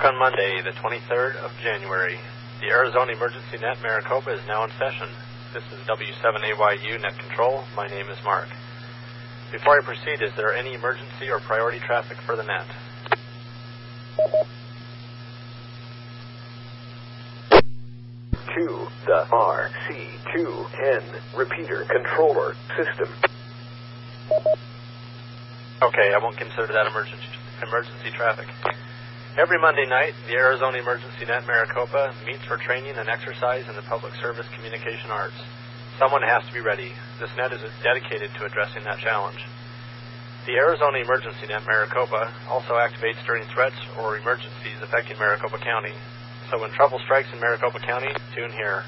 o'clock on Monday, the 23rd of January. The Arizona Emergency Net Maricopa is now in session. This is W7AYU Net Control. My name is Mark. Before I proceed, is there any emergency or priority traffic for the net? To the RC210 repeater controller system. Okay, I won't consider that emergency emergency traffic. Every Monday night, the Arizona Emergency Net Maricopa meets for training and exercise in the public service communication arts. Someone has to be ready. This net is dedicated to addressing that challenge. The Arizona Emergency Net Maricopa also activates during threats or emergencies affecting Maricopa County. So when trouble strikes in Maricopa County, tune here.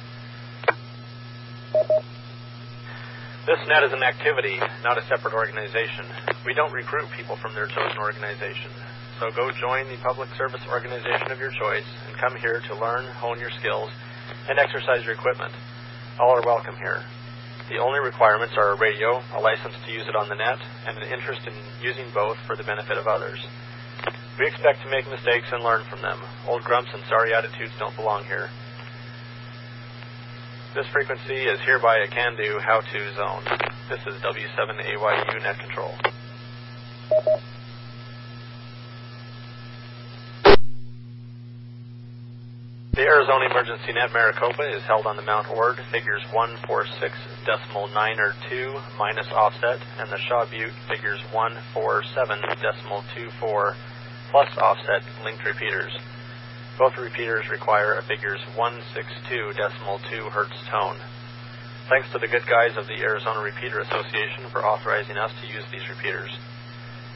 This net is an activity, not a separate organization. We don't recruit people from their chosen organization. So go join the public service organization of your choice and come here to learn, hone your skills, and exercise your equipment. All are welcome here. The only requirements are a radio, a license to use it on the net, and an interest in using both for the benefit of others. We expect to make mistakes and learn from them. Old grumps and sorry attitudes don't belong here. This frequency is hereby a can-do, how-to zone. This is W7AYU Net Control. The Arizona Emergency Net Maricopa is held on the Mount Ord, figures 146 decimal 9 or 2 minus offset, and the Shaw Butte figures 147 decimal 24 plus offset linked repeaters. Both repeaters require a figures 162 decimal 2 hertz tone. Thanks to the good guys of the Arizona Repeater Association for authorizing us to use these repeaters.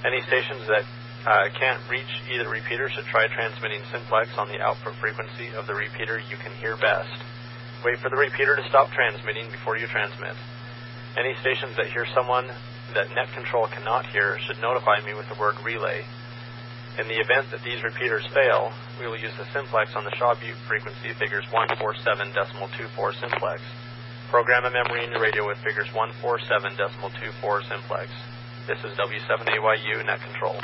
Any stations that uh, can't reach either repeater should try transmitting simplex on the output frequency of the repeater you can hear best. Wait for the repeater to stop transmitting before you transmit. Any stations that hear someone that net control cannot hear should notify me with the word relay. In the event that these repeaters fail, we will use the simplex on the Shaw Butte frequency figures 147.24 simplex. Program a memory in your radio with figures 147.24 simplex. This is W7AYU Net Control.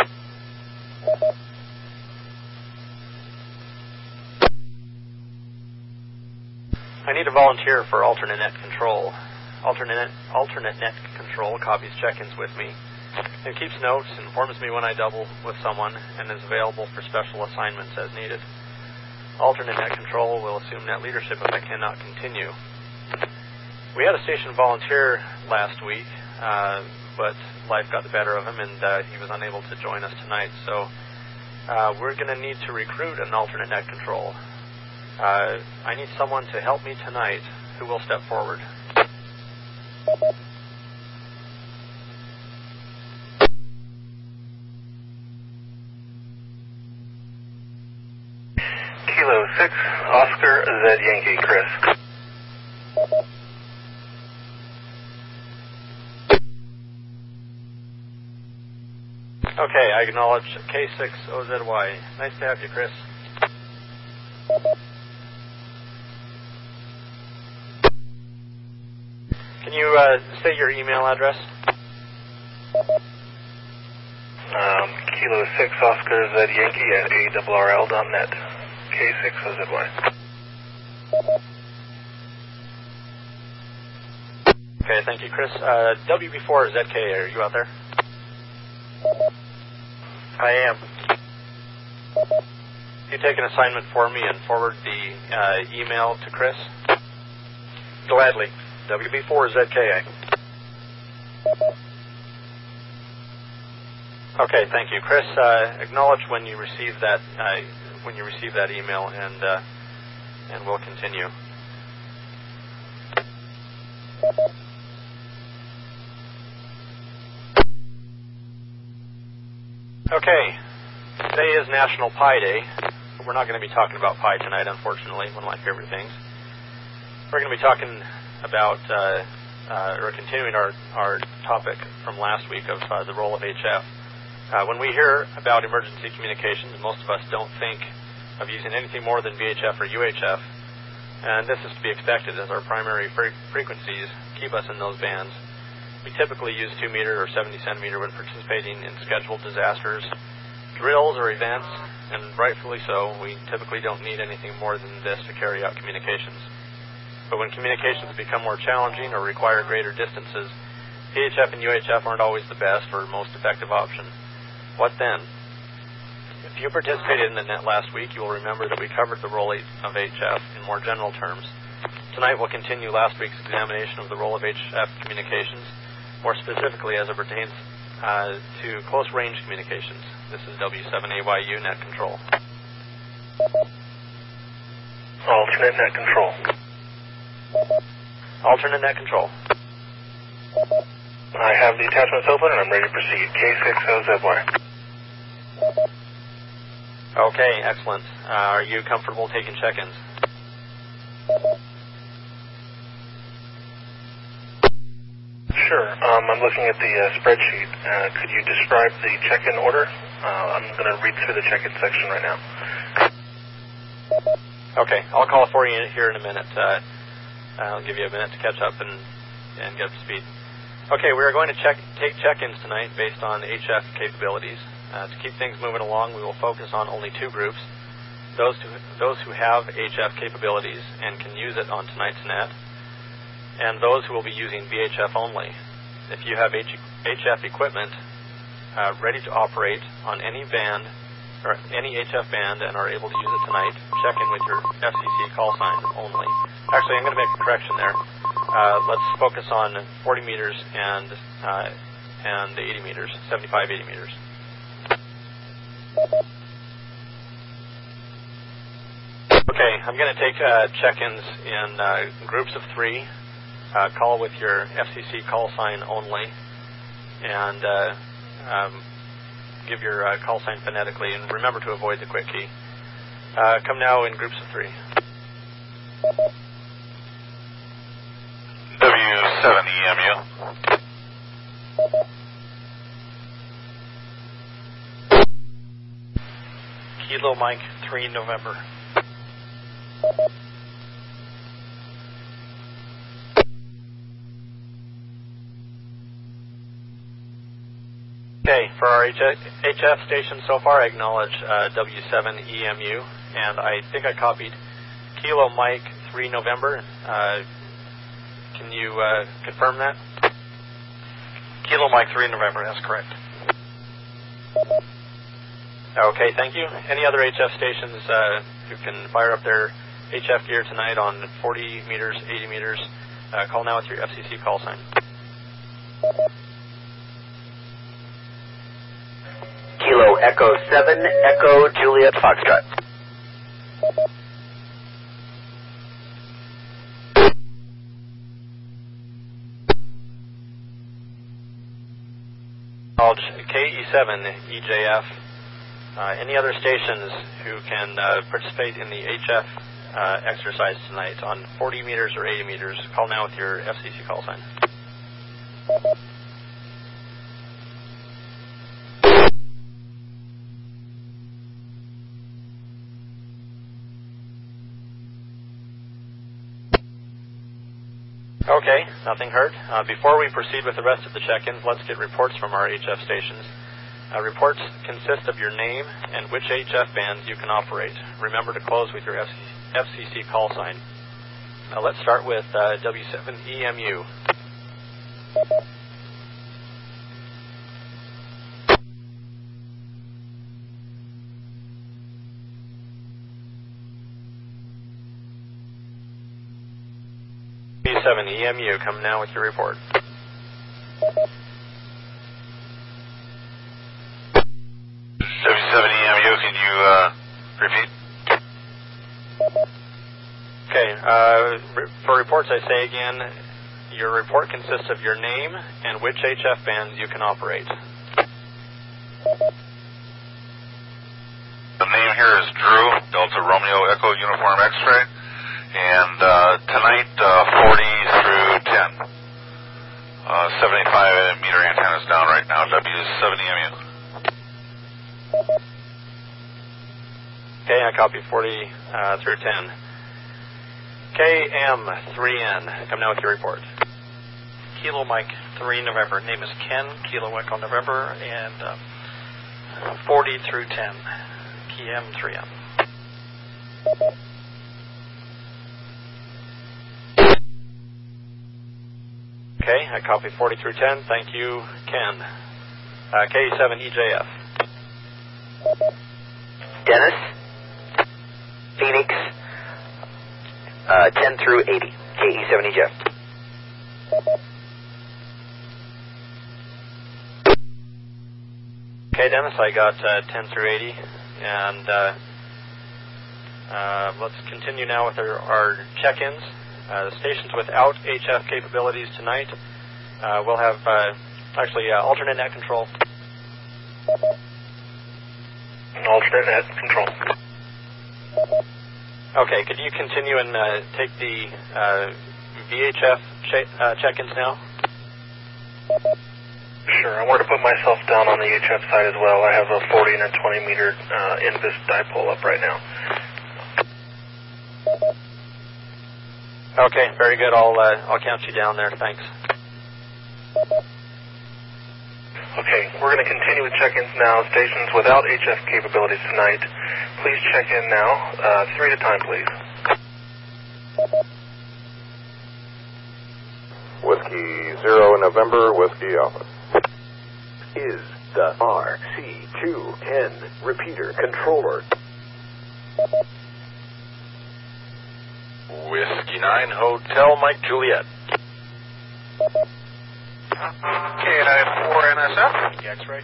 I need a volunteer for alternate net control. Alternate, alternate net control copies check-ins with me and keeps notes, informs me when I double with someone, and is available for special assignments as needed. Alternate net control will assume net leadership if I cannot continue. We had a station volunteer last week, uh, but life got the better of him, and uh, he was unable to join us tonight. So uh, we're going to need to recruit an alternate net control. Uh, I need someone to help me tonight who will step forward. Kilo 6, Oscar Z Yankee, Chris. Okay, I acknowledge K6OZY. Nice to have you, Chris. Can you uh, state your email address? Um, Kilo 6, Oscar Z Yankee at ARRL.net. K6OZY. Okay, thank you, Chris. Uh, WB4ZK, are you out there? I am. You take an assignment for me and forward the uh, email to Chris? Gladly. WB4ZKA. Okay, thank you, Chris. Uh, acknowledge when you receive that uh, when you receive that email, and uh, and we'll continue. Okay, today is National Pie Day. We're not going to be talking about pie tonight, unfortunately, one of my favorite things. We're going to be talking about uh, uh, or continuing our, our topic from last week of uh, the role of HF. Uh, when we hear about emergency communications, most of us don't think of using anything more than VHF or UHF, and this is to be expected as our primary fre- frequencies keep us in those bands. We typically use 2 meter or 70 centimeter when participating in scheduled disasters, drills, or events, and rightfully so. We typically don't need anything more than this to carry out communications. But when communications become more challenging or require greater distances, VHF and UHF aren't always the best or most effective option. What then? If you participated in the net last week, you will remember that we covered the role of HF in more general terms. Tonight we'll continue last week's examination of the role of HF communications, more specifically as it pertains uh, to close range communications. This is W7AYU net control. Alternate net control. Alternate net control. I have the attachments open and I'm ready to proceed. K6OZY. Okay, excellent. Uh, are you comfortable taking check-ins? Sure. Um, I'm looking at the uh, spreadsheet. Uh, could you describe the check-in order? Uh, I'm going to read through the check-in section right now. Okay, I'll call for you here in a minute. Uh, I'll give you a minute to catch up and, and get up to speed. Okay, we are going to check, take check-ins tonight based on HF capabilities. Uh, to keep things moving along, we will focus on only two groups. Those, to, those who have HF capabilities and can use it on tonight's net, and those who will be using VHF only. If you have HF equipment uh, ready to operate on any band or any HF band and are able to use it tonight, check in with your FCC call sign only. Actually, I'm going to make a correction there. Uh, let's focus on 40 meters and uh, and 80 meters, 75, 80 meters. Okay, I'm going to take uh, check-ins in uh, groups of three. Uh, call with your FCC call sign only, and uh, um, give your uh, call sign phonetically, and remember to avoid the quick key. Uh, come now in groups of three. W7EMU. Kilo Mike 3 November. Okay, for our HF, station so far, I acknowledge uh, W7EMU, and I think I copied Kilo Mike 3 November. Uh, can you uh, confirm that? Kilo Mike 3 November, that's correct. Okay, thank you. Any other HF stations uh, who can fire up their HF gear tonight on 40 meters, 80 meters? Uh, call now with your FCC call sign. Kilo Echo 7, Echo Juliet Foxtrot. Acknowledge KE7 EJF. Uh, any other stations who can uh, participate in the HF uh, exercise tonight on 40 meters or 80 meters, call now with your FCC call sign. Okay, nothing hurt. Uh, before we proceed with the rest of the check-ins, let's get reports from our HF stations. Uh, reports consist of your name and which HF bands you can operate. Remember to close with your FCC call sign. Uh, let's start with uh, W7EMU. 7, EMU, come now with your report. Seventy-seven EMU, can you uh, repeat? Okay. Uh, for reports, I say again, your report consists of your name and which HF bands you can operate. 40 uh, through 10. KM3N, come now with your report. Kilo Mike 3 November. Name is Ken, Kilo Echo November, and uh, 40 through 10. KM3N. Okay, I copy 40 through 10. Thank you, Ken. Uh, K7EJF. Dennis, Phoenix, uh, 10 through 80, KE70 Jeff. Okay, Dennis, I got uh, 10 through 80. And uh, uh, let's continue now with our, our check-ins. Uh, the stations without HF capabilities tonight uh, will have uh, actually uh, alternate net control. Alternate net control. Okay, could you continue and uh, take the uh, VHF che- uh, check-ins now? Sure. I want to put myself down on the HF side as well. I have a 40 and a 20 meter uh, NVIS dipole up right now. Okay, very good. I'll uh, I'll count you down there. Thanks. Okay, we're going to continue with check-ins now. Stations without HF capabilities tonight, please check in now. Uh, three at a time, please. Whiskey Zero November, Whiskey Alpha. Is the RC210 repeater controller. Whiskey 9 Hotel Mike Juliet. K94 NSF. X-ray.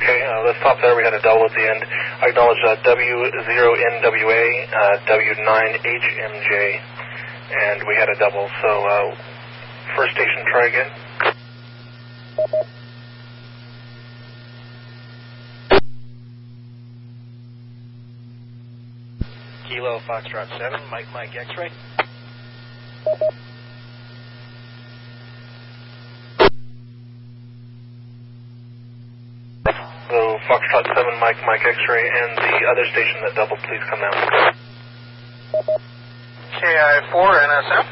Okay, uh, let's stop there. We had a double at the end. I acknowledge uh, W0NWA, uh, W9HMJ, and we had a double. So, uh, first station, try again. Kilo Foxtrot 7, Mike Mike X-ray. So, Foxtrot 7, Mike Mike X-ray, and the other station that doubled, please come now. KI4 NSF.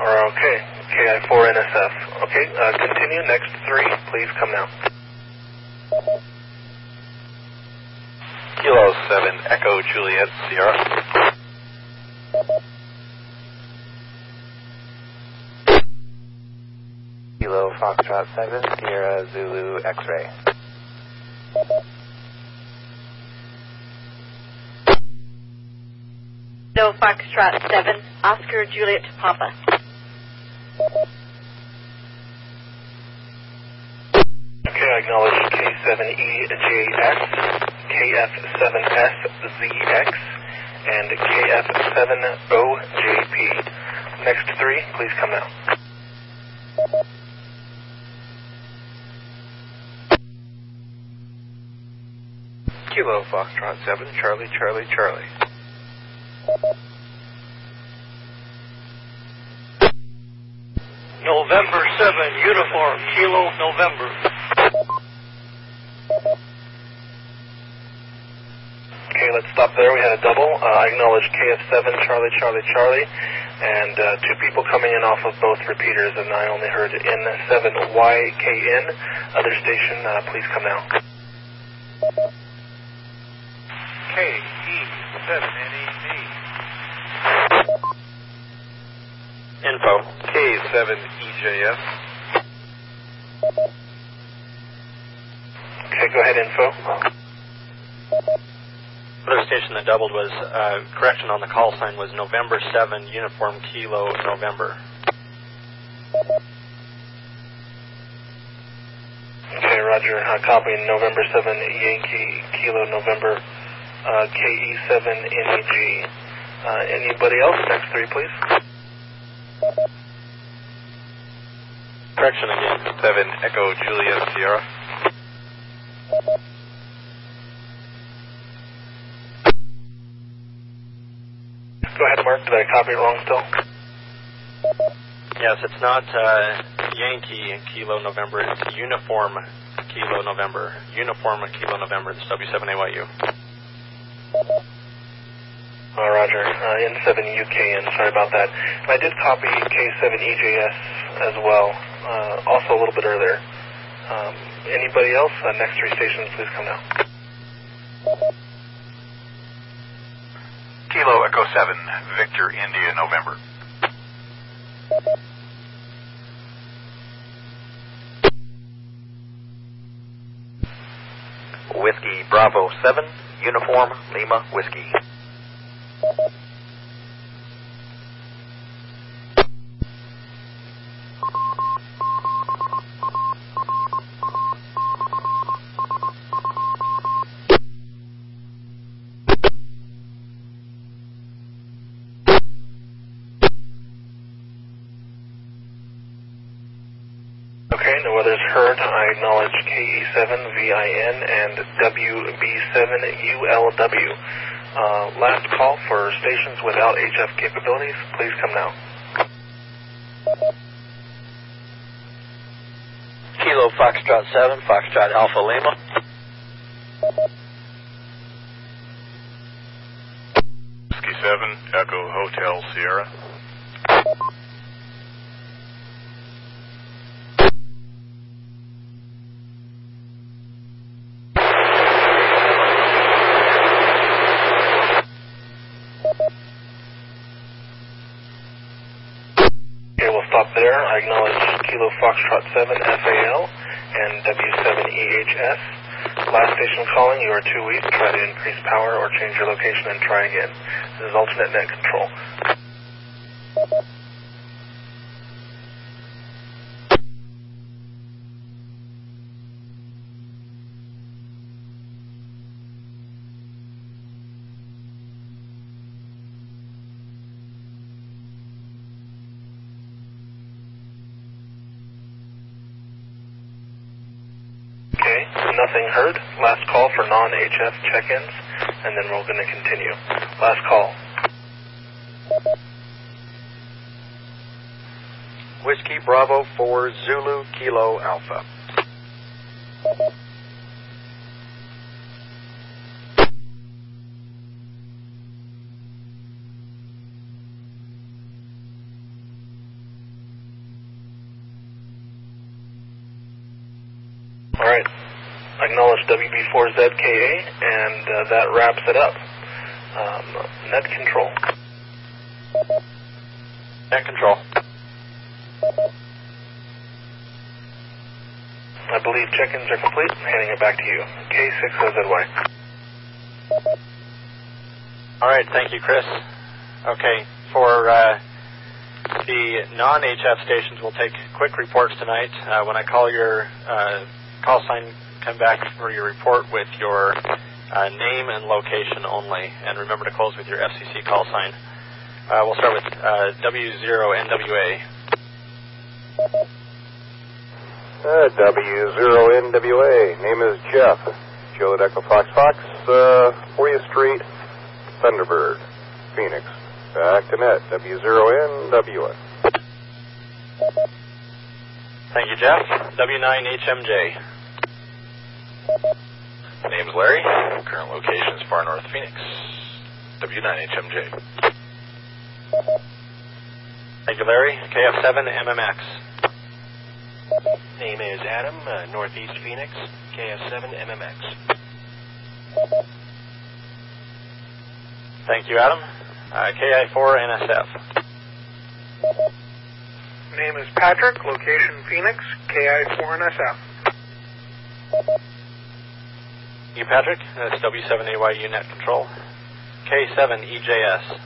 Okay, KI4 NSF. Okay, uh, continue. Next three, please come now. Kilo 7 Echo Juliet Sierra. Kilo Foxtrot 7, Sierra Zulu X-ray. Kilo Foxtrot 7, Oscar Juliet Papa. Okay, I acknowledge K7EJS, KF7SZX, and KF7OJP. Next three, please come now. Kilo Foxtrot 7, Charlie, Charlie, Charlie. November 7, uniform, Kilo November. Okay, let's stop there. We had a double. Uh, I acknowledge KF7, Charlie, Charlie, Charlie, and uh, two people coming in off of both repeaters, and I only heard N7YKN. Other station, uh, please come now. KE7NED. Info. K7EJS. Okay, go ahead, info. Other station that doubled was uh, correction on the call sign was November 7 Uniform Kilo November. Okay, Roger. Uh, copying November 7 Yankee Kilo November uh, KE7NEG. Uh, anybody else? Next three, please. Correction again. 7 Echo Julia Sierra. Did I copy it wrong still? Yes, it's not uh, Yankee Kilo November. It's Uniform Kilo November. Uniform Kilo November. It's W7AYU. Uh, roger. Uh, N7UKN, sorry about that. And I did copy K7EJS as well, uh, also a little bit earlier. Um, anybody else? Uh, next three stations, please come now. Kilo Echo 7, Victor India, November. Whiskey Bravo 7, Uniform Lima Whiskey. Okay, no heard. I acknowledge KE7VIN and WB7ULW. Uh, last call for stations without HF capabilities. Please come now. Kilo Foxtrot 7, Foxtrot Alpha Lima. W7FAL and W7EHS. Last station calling, you are too weak. Try to increase power or change your location and try again. This is alternate net control. Check-ins, and then we're going to continue. Last call. Whiskey Bravo 4, Zulu Kilo Alpha. All right. Acknowledge WB4ZKA, and uh, that wraps it up. Um, net control. Net control. I believe check-ins are complete. I'm handing it back to you. K6OZY. All right, thank you, Chris. Okay, for uh, the non-HF stations, we'll take quick reports tonight. Uh, when I call your uh, call sign, come back for your report with your uh, name and location only, and remember to close with your FCC call sign. Uh, we'll start with uh, W0NWA. Uh, W0NWA. Name is Jeff. Juliet Echo Fox Fox, uh, 40th Street, Thunderbird, Phoenix. Back to net. W0NWA. Thank you, Jeff. W9HMJ. Name's Larry. Current location is far north Phoenix. W9HMJ. Thank you, Larry. KF7MMX. Name is Adam, uh, Northeast Phoenix, KF7MMX. Thank you, Adam. Uh, KI4NSF. Name is Patrick, location Phoenix, KI4NSF. You, Patrick. Uh, That's W7AYU net control. K7EJS.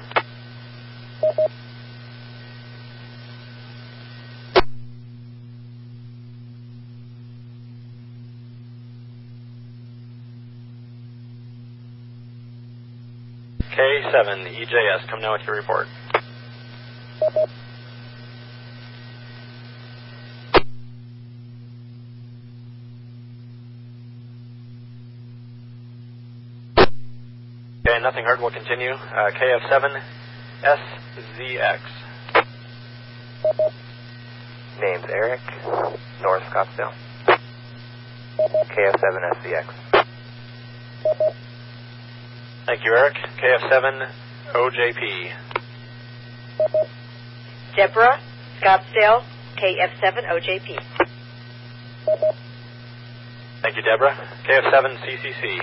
K7EJS. Come now with your report. Nothing heard. We'll continue. Uh, KF7SZX. Name's Eric, North Scottsdale. KF7SCX. Thank you, Eric. KF7 OJP. Deborah, Scottsdale, KF7OJP. Thank you, Deborah. KF7 CCC.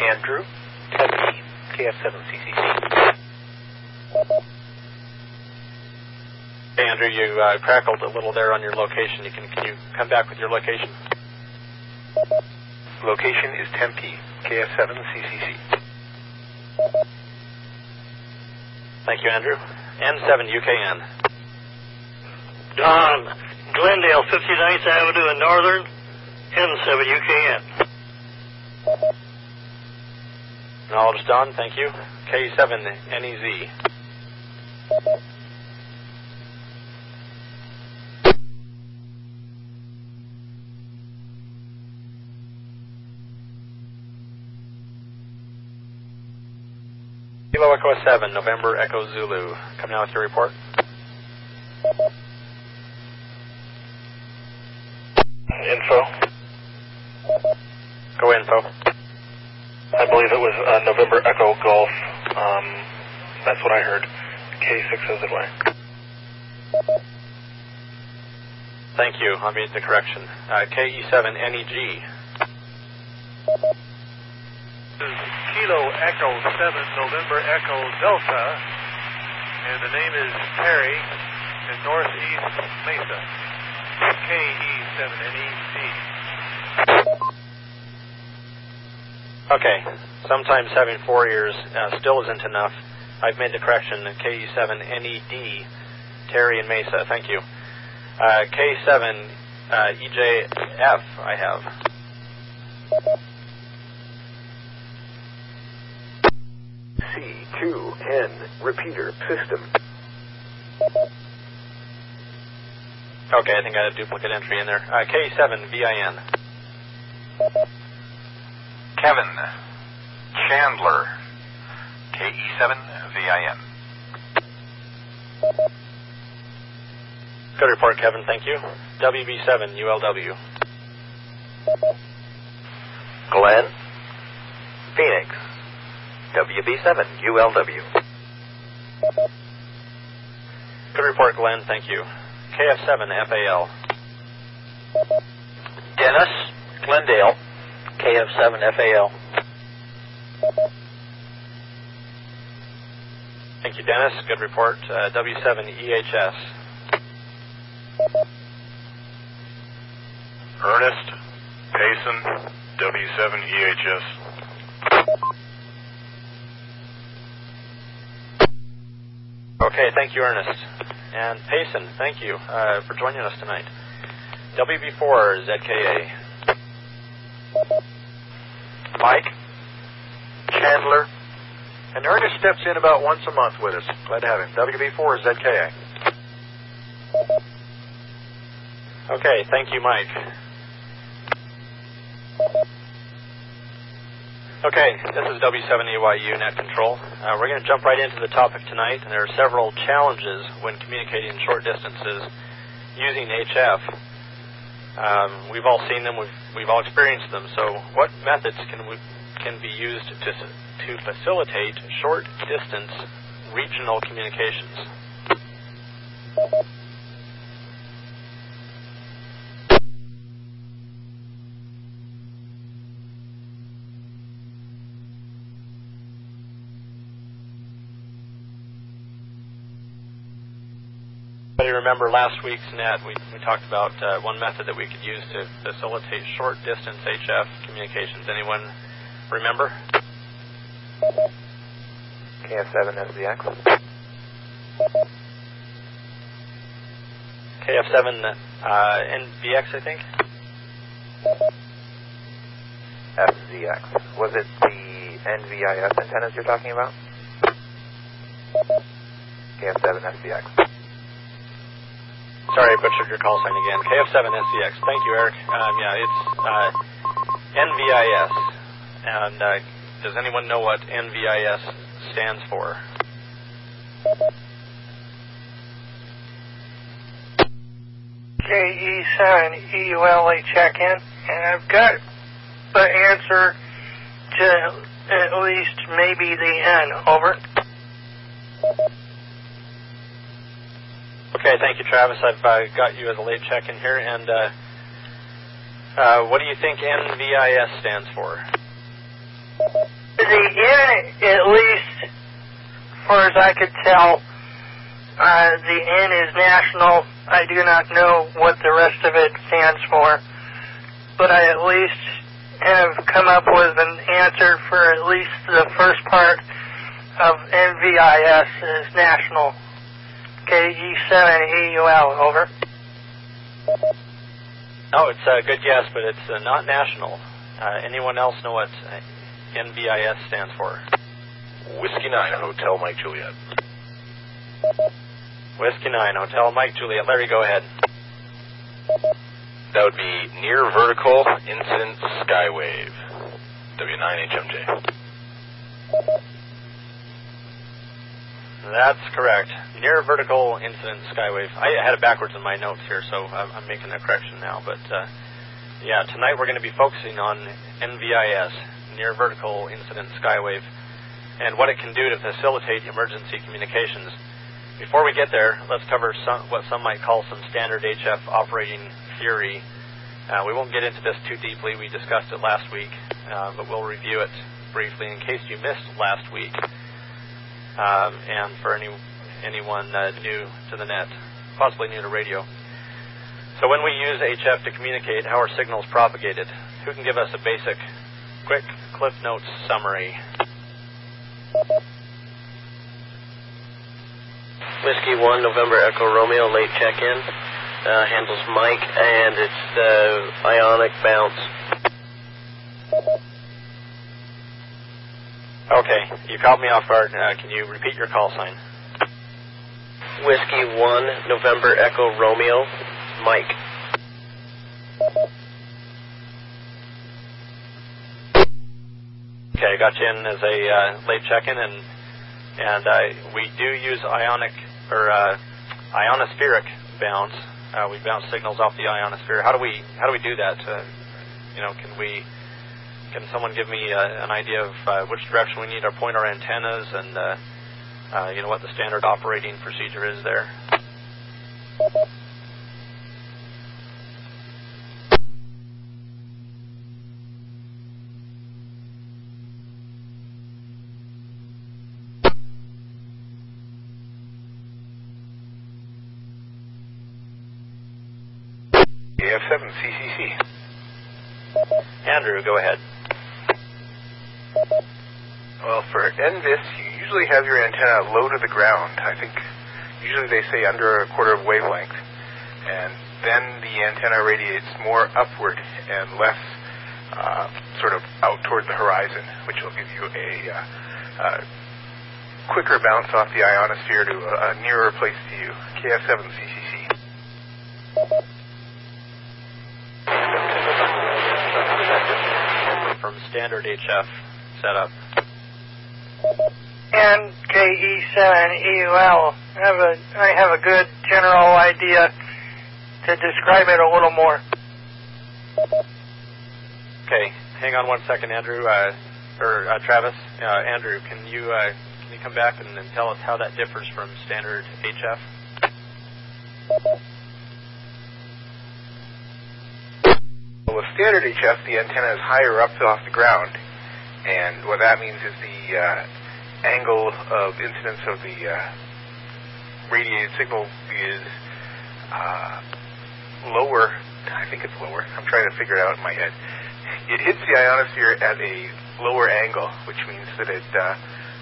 Andrew, Tempe, KF7CCC. Hey, Andrew, you uh, crackled a little there on your location. You can, can you come back with your location? Location is Tempe, KF7CCC. Thank you, Andrew. N7 UKN. Don, Glendale, 59th Avenue in Northern, N7 UKN. Acknowledged, Don. Thank you. K7 NEZ. Kilo Echo 7, November Echo Zulu. Coming out with your report. Info. Go info. I believe it was uh, November Echo Golf. Um, that's what I heard. K6OZY. Thank you. I made the correction. Uh, KE7 NEG. Kilo Echo 7 November Echo Delta, and the name is Terry in Northeast Mesa. KE7NEG. Okay. Sometimes having four ears uh, still isn't enough. I've made the correction. KE7 NED, Terry and Mesa. Thank you. Uh, K7 uh, EJF, I have. C2N repeater system. Okay, I think I had a duplicate entry in there. Uh, K7 VIN. Kevin Chandler, KE7 VIN. Good report, Kevin. Thank you. WB7 ULW. Glenn, Phoenix, WB7 ULW. Good report, Glenn. Thank you. KF7 FAL. Dennis, Glendale, KF7 FAL. Thank you, Dennis. Good report. Uh, W7 EHS. Ernest, Payson, W7 EHS. Okay, thank you, Ernest. And Payson, thank you uh, for joining us tonight. WB4 ZKA. Mike, Chandler, and Ernest steps in about once a month with us. Glad to have him. WB4 ZKA. Okay, thank you, Mike. Okay, this is W7AYU Net Control. Uh, we're going to jump right into the topic tonight, and there are several challenges when communicating short distances using HF. Um, we've all seen them, we've, we've all experienced them. So, what methods can we, can be used to to facilitate short distance regional communications? Remember last week's net, we, we talked about uh, one method that we could use to facilitate short distance HF communications. Anyone remember? KF7 SVX. KF7 uh, NVX, I think. SVX. Was it the NVIS antennas you're talking about? KF7 SVX. Sorry, I butchered your call sign again. KF7 SVX. Thank you, Eric. Um, yeah, it's uh, NVIS. And uh, does anyone know what NVIS stands for? KE7 EULA check-in, and I've got the answer to at least maybe the N. Over. Okay, thank you, Travis. I've uh, got you as a late check-in here, and uh, uh, what do you think NVIS stands for? The N, at least, far as I could tell, uh, the N is national. I do not know what the rest of it stands for, but I at least have come up with an answer for at least the first part of NVIS is national. KE7EUL, over. Oh, it's a good guess, but it's uh, not national. Uh, anyone else know what NVIS stands for? Whiskey 9, Hotel Mike Juliet. Whiskey 9, Hotel Mike Juliet. Larry, go ahead. That would be Near Vertical Incident Skywave. W9HMJ. That's correct. Near vertical incident skywave. I had it backwards in my notes here, so I'm, making a correction now. But uh, yeah, tonight we're going to be focusing on NVIS, near vertical incident skywave, and what it can do to facilitate emergency communications. Before we get there, let's cover some, what some might call some standard HF operating theory. Uh, we won't get into this too deeply. We discussed it last week, uh, but we'll review it briefly in case you missed last week um, and for any anyone uh, new to the net, possibly new to radio. So when we use HF to communicate, how are signals propagated? Who can give us a basic, quick Cliff Notes summary? Whiskey 1, November Echo Romeo, late check-in. Uh, handles Mike, and it's the ionic bounce. Okay, you caught me off guard. Uh, can you repeat your call sign? Whiskey 1, November Echo Romeo, Mike. Okay, I got you in as a uh, late check-in, and and uh, we do use ionic or uh, ionospheric bounce. Uh, we bounce signals off the ionosphere. How do we how do we do that? Uh, you know, can we can someone give me uh, an idea of uh, which direction we need to point our antennas and uh, uh, you know what the standard operating procedure is there? AF7 CCC. Andrew, go ahead. Well, for NVIS, you usually have your antenna low to the ground. I think usually they say under a quarter of wavelength. And then the antenna radiates more upward and less uh, sort of out toward the horizon, which will give you a uh, uh, quicker bounce off the ionosphere to a, a nearer place to you. KF7 CCC. From standard HF setup. And KE7EUL. I have a I have a good general idea to describe it a little more. Okay, hang on one second, Andrew. Uh, or uh, Travis, uh, Andrew, can you uh, can you come back and, and tell us how that differs from standard HF? Well, with standard HF, the antenna is higher up off the ground, and what that means is the uh, angle of incidence of the uh, radiated signal is uh, lower. I think it's lower. I'm trying to figure it out in my head. It hits the ionosphere at a lower angle, which means that it uh,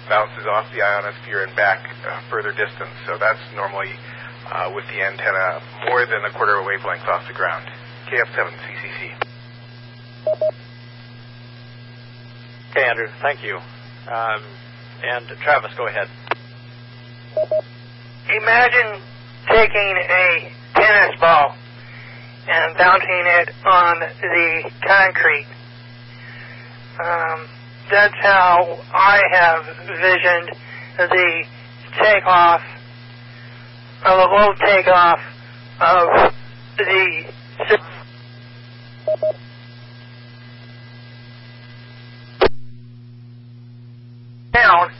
bounces off the ionosphere and back a further distance. So that's normally uh, with the antenna more than a quarter of a wavelength off the ground. KF7 CCC. Okay, Andrew, thank you. Um, and Travis, go ahead. Imagine taking a tennis ball and bouncing it on the concrete. Um, that's how I have visioned the takeoff, or the low takeoff of the down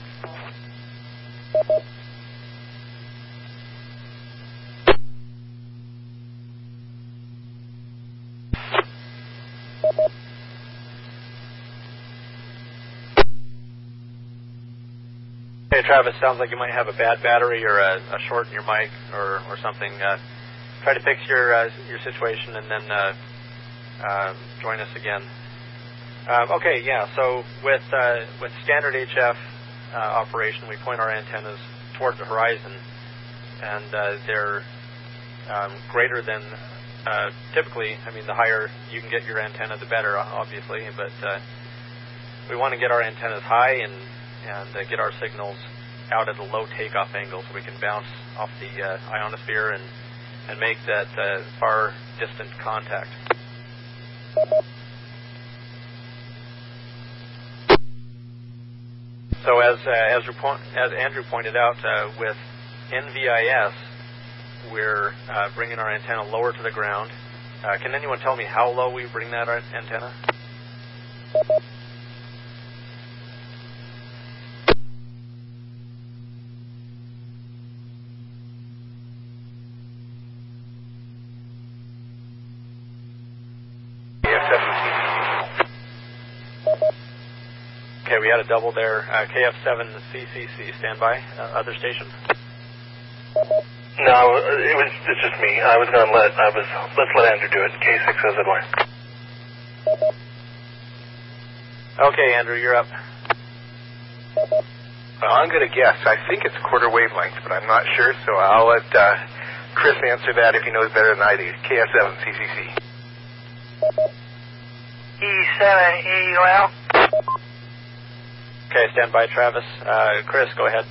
Hey Travis, sounds like you might have a bad battery or a, a short in your mic or, or something. Uh, try to fix your uh, your situation and then uh, uh join us again. Uh, okay, yeah. So with uh, with standard HF uh, operation, we point our antennas toward the horizon, and uh, they're um, greater than uh, typically. I mean, the higher you can get your antenna, the better, obviously. But uh, we want to get our antennas high and and uh, get our signals out at a low takeoff angle so we can bounce off the ionosphere and and make that far distant contact. So as uh, as, as, Andrew pointed out, uh, with NVIS, we're uh, bringing our antenna lower to the ground. Uh, can anyone tell me how low we bring that antenna? we had a double there. Uh, KF7CCC, standby. Uh, other station. No, it was it's just me. I was gonna let I was let's let Andrew do it. K6 as it were. Okay, Andrew, you're up. Well, I'm gonna guess. I think it's quarter wavelength, but I'm not sure, so I'll let uh, Chris answer that if he knows better than I do. KF7CCC. E7EUL. Okay, stand by, Travis. Uh, Chris, go ahead.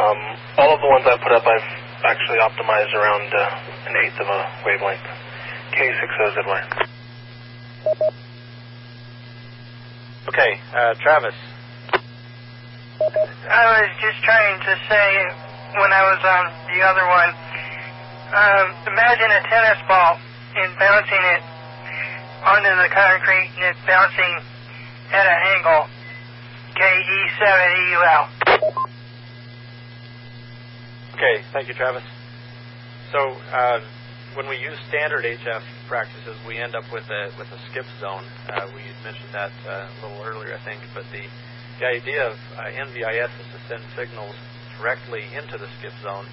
Um, all of the ones I put up, I've actually optimized around uh, an eighth of a wavelength. K6OZY. Okay, uh, Travis. I was just trying to say when I was on the other one, um, imagine a tennis ball and bouncing it onto the concrete and it bouncing at an angle. KE7EUL. Okay, thank you, Travis. So uh, when we use standard HF practices, we end up with a with a skip zone. Uh, we mentioned that uh, a little earlier, I think. But the the idea of uh, NVIS is to send signals directly into the skip zone.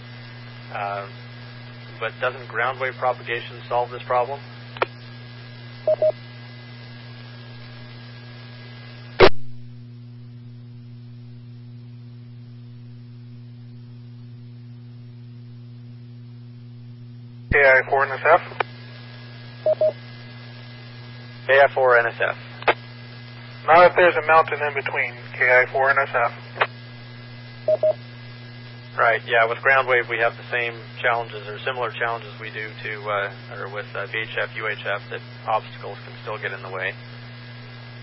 Uh, but doesn't ground wave propagation solve this problem? KI4 NSF? KI4 NSF. Not if there's a mountain in between. KI4 NSF. Right, yeah, with ground wave we have the same challenges or similar challenges we do to, uh, or with uh, VHF, UHF, that obstacles can still get in the way.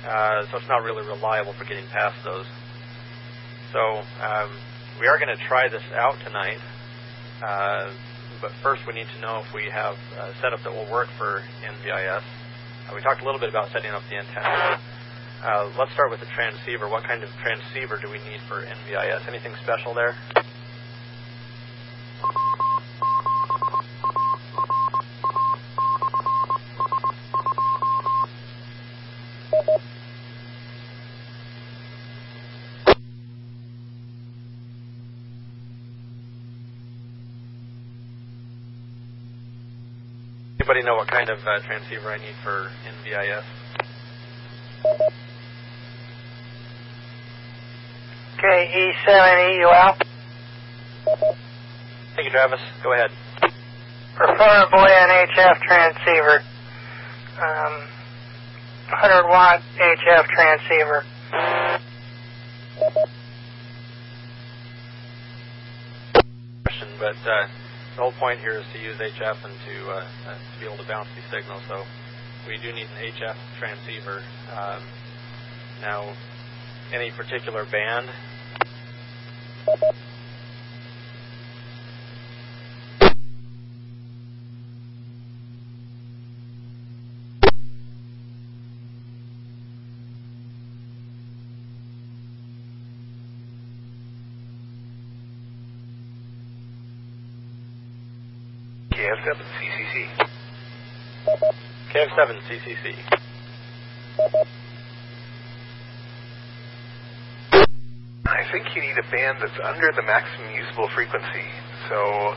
Uh, so it's not really reliable for getting past those. So um, we are going to try this out tonight. Uh, but first we need to know if we have a setup that will work for NVIS. Uh, we talked a little bit about setting up the antenna. Uh, let's start with the transceiver. What kind of transceiver do we need for NVIS? Anything special there? Know what kind of uh, transceiver I need for NVIS? KE7EUL. Thank you, Travis. Go ahead. Preferably an HF transceiver. Um, 100 watt HF transceiver. Question, but uh, the whole point here is to use HF and to uh, to be able to bounce these signals. So we do need an HF transceiver. Um, now, any particular band? KF7 CCC. KF7 CCC. I think you need a band that's under the maximum usable frequency. So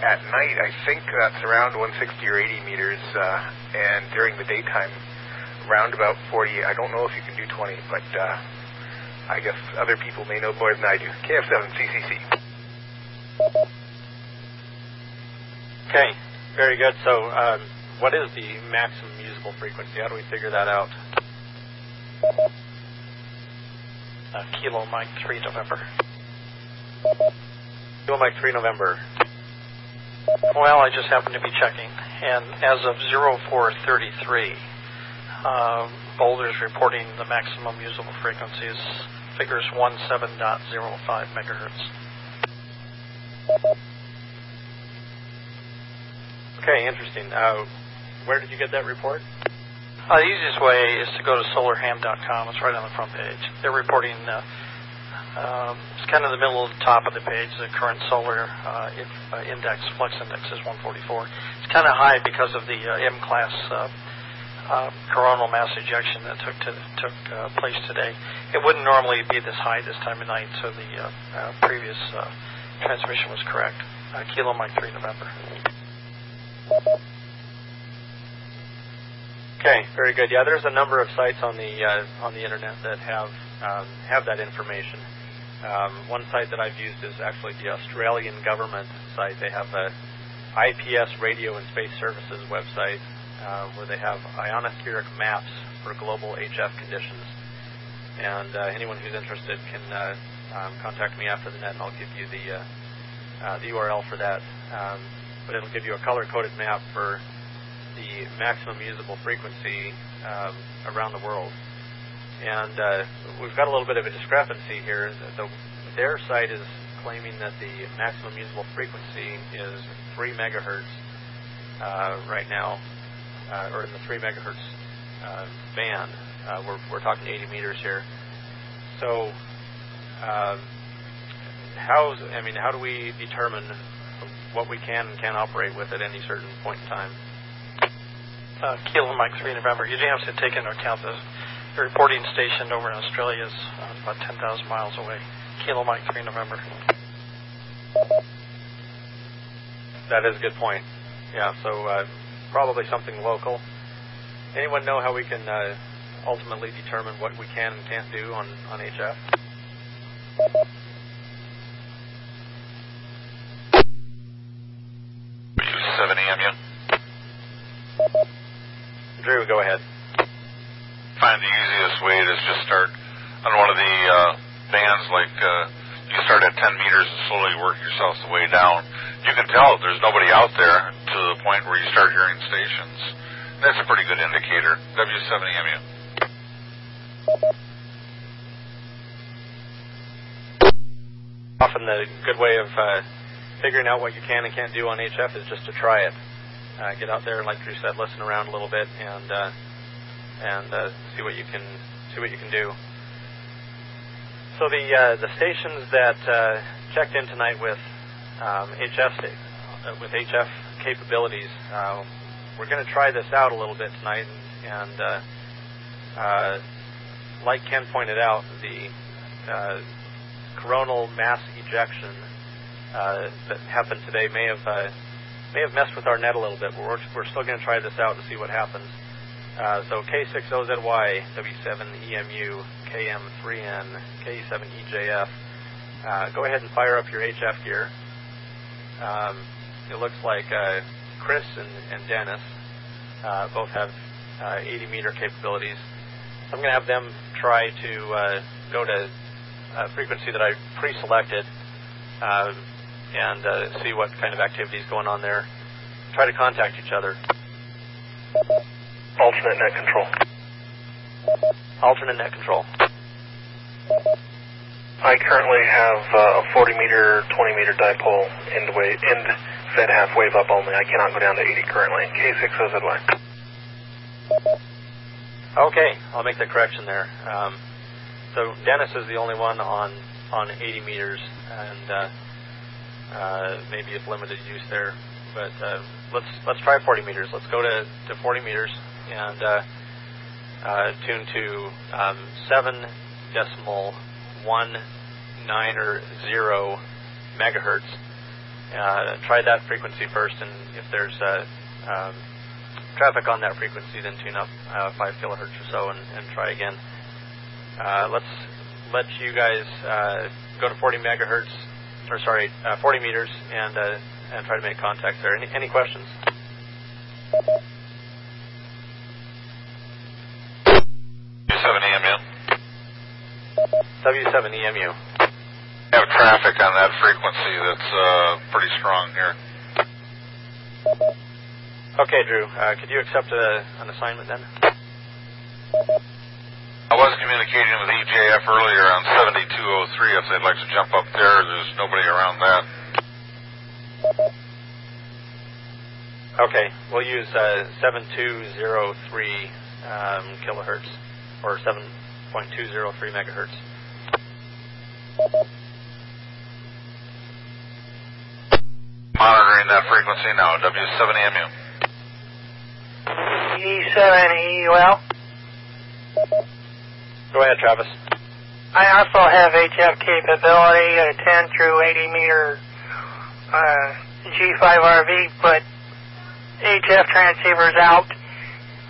at night, I think that's around 160 or 80 meters, uh, and during the daytime, around about 40. I don't know if you can do 20, but uh, I guess other people may know more than I do. KF7 CCC. Okay, very good. So, um, what is the maximum usable frequency? How do we figure that out? Uh, Kilo Mike 3 November. Kilo Mike 3 November. Well, I just happened to be checking, and as of 0433, uh, Boulder's reporting the maximum usable frequencies figures 17.05 megahertz. Okay, interesting. Uh, where did you get that report? Uh, the easiest way is to go to solarham.com. It's right on the front page. They're reporting, uh, um, it's kind of the middle of the top of the page. The current solar uh, if, uh, index, flux index is 144. It's kind of high because of the uh, M class uh, uh, coronal mass ejection that took to, took uh, place today. It wouldn't normally be this high this time of night, so the uh, uh, previous uh, transmission was correct. Uh, Kilo Mike 3 November. Okay, very good. Yeah, there's a number of sites on the uh, on the internet that have um, have that information. Um, one site that I've used is actually the Australian government site. They have a IPS Radio and Space Services website uh, where they have ionospheric maps for global HF conditions. And uh, anyone who's interested can uh, um, contact me after the net, and I'll give you the uh, uh, the URL for that. But it'll give you a color-coded map for the maximum usable frequency um, around the world. And uh, we've got a little bit of a discrepancy here. The, their site is claiming that the maximum usable frequency is 3 megahertz uh, right now, uh, or in the 3 megahertz uh, band. Uh, we're, we're talking 80 meters here. So, um, how's I mean, how do we determine what we can and can't operate with at any certain point in time? uh, Kilo Mike 3 November. You do have to take into account the, the reporting station over in Australia is uh, about 10,000 miles away. Kilo Mike 3 November. That is a good point. Yeah, so uh, probably something local. Anyone know how we can uh, ultimately determine what we can and can't do on, on HF? Seven EMU. Drew, go ahead. Find the easiest way to just start on one of the uh, bands, like uh, you start at 10 meters and slowly work yourself the way down. You can tell if there's nobody out there to the point where you start hearing stations. That's a pretty good indicator. W7EMU. Often the good way of uh, figuring out what you can and can't do on HF is just to try it. Uh, get out there, and, like Drew said, listen around a little bit, and uh, and uh, see what you can see what you can do. So the uh, the stations that uh, checked in tonight with um, HF uh, with HF capabilities, uh, we're going to try this out a little bit tonight, and, and uh, uh, like Ken pointed out, the uh, coronal mass ejection uh, that happened today may have uh, may have messed with our net a little bit, but we're, we're still going to try this out and see what happens. Uh, so K6OZY, W7EMU, KM3N, K7EJF. Uh, go ahead and fire up your HF gear. Um, it looks like uh, Chris and, and Dennis uh, both have uh, 80 meter capabilities. I'm going to have them try to uh, go to a frequency that I pre-selected uh, and uh, see what kind of activity is going on there. Try to contact each other. Alternate net control. Alternate net control. I currently have uh, a 40 meter, 20 meter dipole end, wave, end fed half wave up only. I cannot go down to 80 currently. K6OZY. Okay, I'll make the correction there. Um, so Dennis is the only one on on 80 meters, and uh, uh, maybe it's limited use there. But uh, let's let's try 40 meters. Let's go to, to 40 meters. and uh, uh, tuned to um, seven decimal one nine or zero megahertz. Uh, try that frequency first, and if there's uh, um, traffic on that frequency, then tune up uh, five kilohertz or so and, and try again. Uh, let's let you guys uh, go to 40 megahertz, or sorry, uh, 40 meters, and uh, and try to make contact there. Any, any questions? W7 EMU. W7 EMU. Have traffic on that frequency that's uh, pretty strong here. Okay, Drew. Uh, could you accept a, an assignment then? I was communicating with EJF earlier on 7203 if they'd like to jump up there. There's nobody around that. Okay, we'll use uh, 7203 um, kilohertz or 7.203 megahertz. Monitoring that frequency now, W7EMU. E7EUL. Go ahead, Travis. I also have HF capability, a 10 through 80 meter uh, G5RV, but HF transceivers out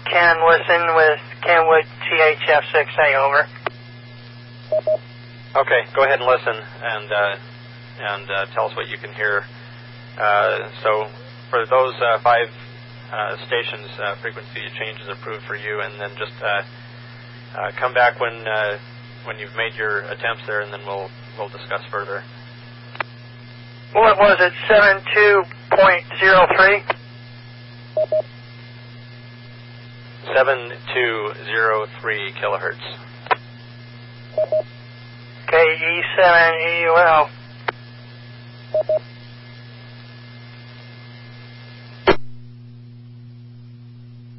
can listen with Kenwood TH-F6A over. Okay, go ahead and listen and uh, and uh, tell us what you can hear. Uh, so for those uh, five uh, stations, uh, frequency change is approved for you, and then just come back when when you've made your attempts there, and then we'll we'll discuss further. What was it? Seven two point zero three. Seven two zero three kilohertz. Okay, E7 EUL.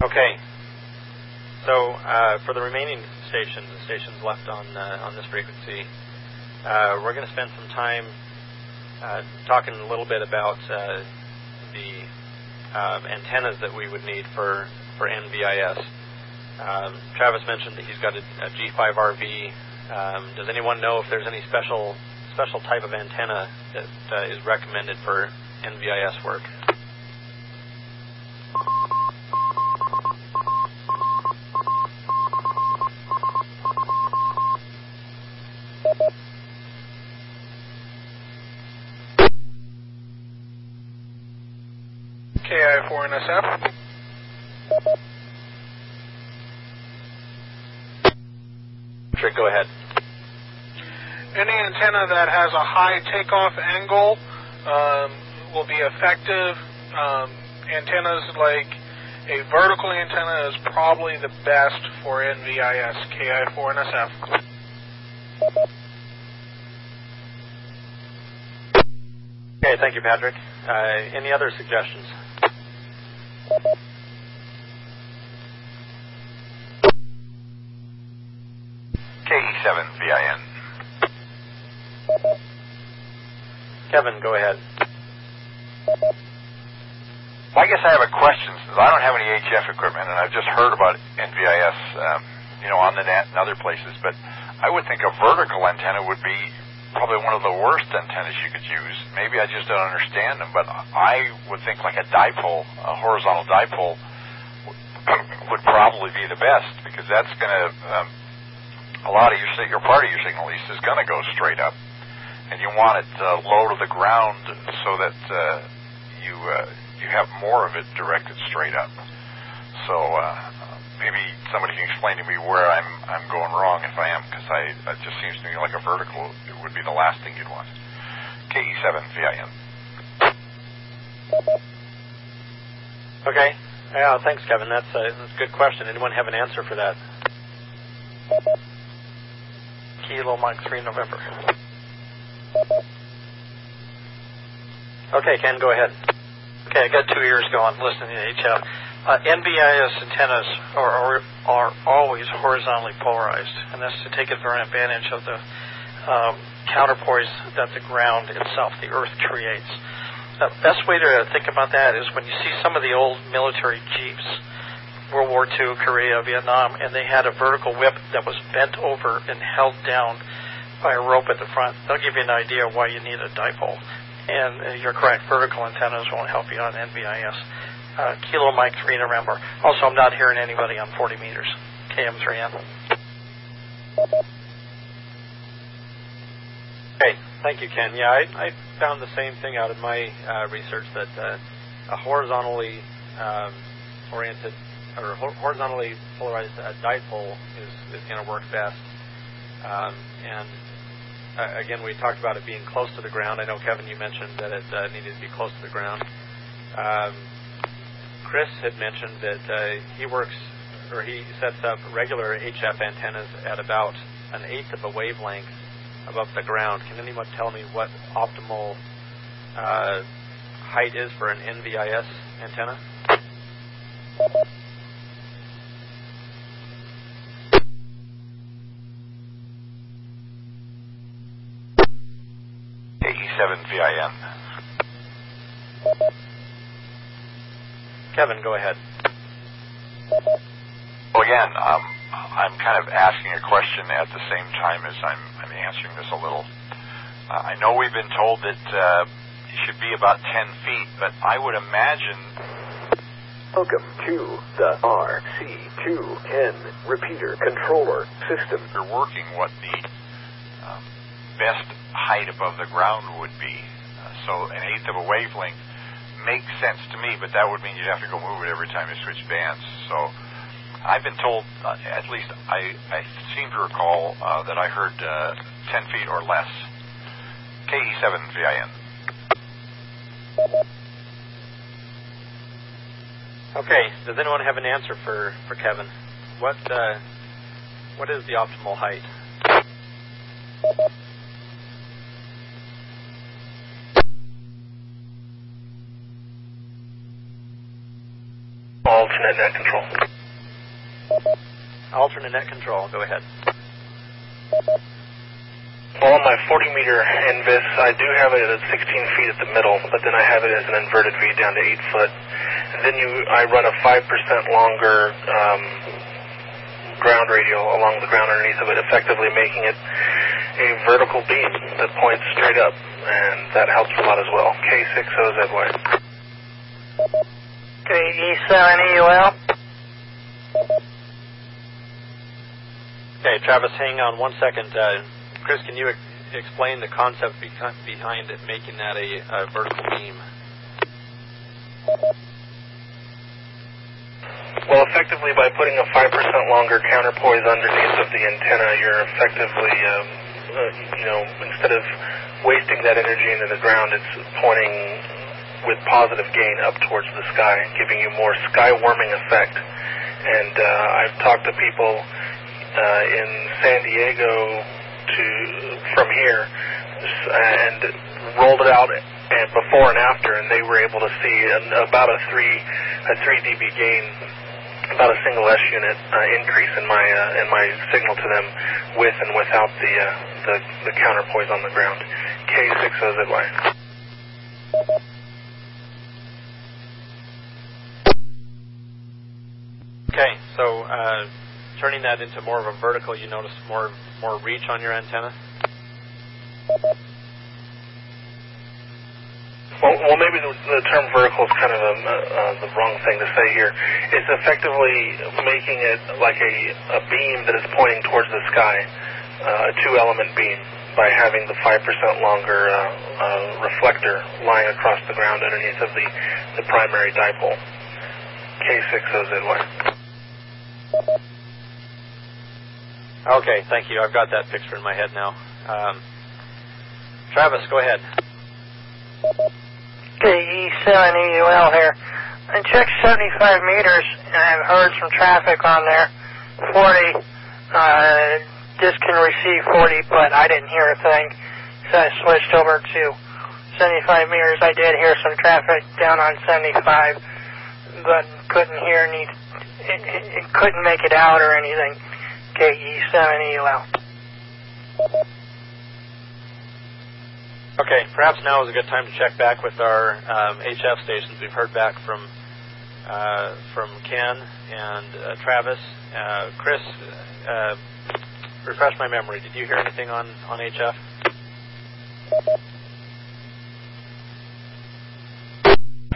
Okay. So uh, for the remaining stations, the stations left on uh, on this frequency, uh, we're going to spend some time uh, talking a little bit about uh, the um, antennas that we would need for for NVIS. Um, Travis mentioned that he's got a, a G5RV. Um, does anyone know if there's any special special type of antenna that uh, is recommended for NVIS work? KI4NSF. Trick, go ahead. Any antenna that has a high takeoff angle um, will be effective. Um, antennas like a vertical antenna is probably the best for NVIS KI4NSF. Okay, thank you, Patrick. Uh, any other suggestions? KE7VIN. Kevin, go ahead. Well, I guess I have a question since I don't have any HF equipment, and I've just heard about NVIS, um, you know, on the net and other places. But I would think a vertical antenna would be probably one of the worst antennas you could use. Maybe I just don't understand them, but I would think like a dipole, a horizontal dipole, would probably be the best because that's going to um, a lot of your your part of your signal, at least, is going to go straight up, and you want it uh, low to the ground so that uh, you uh, you have more of it directed straight up. So uh, maybe somebody can explain to me where I'm I'm going wrong if I am, because I it just seems to me like a vertical would be the last thing you'd want. KE7 VIN. Okay. Yeah, thanks, Kevin. That's a, good question. Anyone have an answer for that? Kilo Mike 3 November. Okay, Ken, go ahead. Okay, I got two ears going listening to HF. Uh, NVIS antennas are, are, are always horizontally polarized, and that's to take advantage of the um, counterpoise that the ground itself, the Earth, creates. The best way to think about that is when you see some of the old military jeeps, World War II, Korea, Vietnam, and they had a vertical whip that was bent over and held down by a rope at the front. They'll give you an idea why you need a dipole. And uh, you're correct, vertical antennas won't help you on NVIS. Uh, Kilo Mike 3 November. Also, I'm not hearing anybody on 40 meters. KM3N. Okay, thank you, Ken. Yeah, I, I found the same thing out in my uh, research that uh, a horizontally um, oriented or horizontally polarized uh, dipole is, is going to work best. Um, and uh, again, we talked about it being close to the ground. I know, Kevin, you mentioned that it uh, needed to be close to the ground. Um, Chris had mentioned that uh, he works or he sets up regular HF antennas at about an eighth of a wavelength above the ground. Can anyone tell me what optimal uh, height is for an NVIS antenna? KE7VIN. Kevin, go ahead. Well, again, um, I'm kind of asking a question at the same time as I'm, I'm answering this a little. Uh, I know we've been told that uh, it should be about 10 feet, but I would imagine. Welcome to the RC210 repeater controller system. You're working what the um, best height above the ground would be. Uh, so an eighth of a wavelength makes sense to me, but that would mean you'd have to go move it every time you switch bands. So I've been told, uh, at least I, I seem to recall uh, that I heard uh, 10 feet or less. KE7VIN. Okay. Does anyone have an answer for, for Kevin? What uh, what is the optimal height? Alternate net control. Alternate net control. Go ahead. Well, on my 40 meter NVIS, I do have it at 16 feet at the middle, but then I have it as an inverted V down to 8 foot. And then you, I run a 5% longer um, ground radio along the ground underneath of it, effectively making it a vertical beam that points straight up, and that helps a lot as well. K6OZY. KE7EUL. Okay, Travis, hang on one second. Uh, Chris, can you ex- explain the concept beca- behind it, making that a, a vertical beam? Well, effectively, by putting a 5% longer counterpoise underneath of the antenna, you're effectively, um, uh, you know, instead of wasting that energy into the ground, it's pointing with positive gain up towards the sky, giving you more sky warming effect. And uh, I've talked to people uh, in San Diego to from here and rolled it out and before and after, and they were able to see an, about a three a three dB gain, about a single S unit uh, increase in my uh, in my signal to them with and without the uh, the, the counterpoise on the ground. K6OZY. Okay, so uh, turning that into more of a vertical, you notice more more reach on your antenna. Well, well, maybe the, the term vertical is kind of a, uh, the wrong thing to say here. It's effectively making it like a, a beam that is pointing towards the sky, uh, a two-element beam, by having the 5% longer uh, uh, reflector lying across the ground underneath of the, the primary dipole. K6OZY. Okay, thank you. I've got that picture in my head now. Um, Travis, go ahead. KE7EUL here. I checked 75 meters and I've heard some traffic on there. 40, uh, this can receive 40, but I didn't hear a thing. So I switched over to 75 meters. I did hear some traffic down on 75, but couldn't hear any, it, it, it couldn't make it out or anything. KE7EUL. Okay, perhaps now is a good time to check back with our um, HF stations. We've heard back from uh, from Ken and uh, Travis. Uh, Chris, uh, refresh my memory. Did you hear anything on, on HF?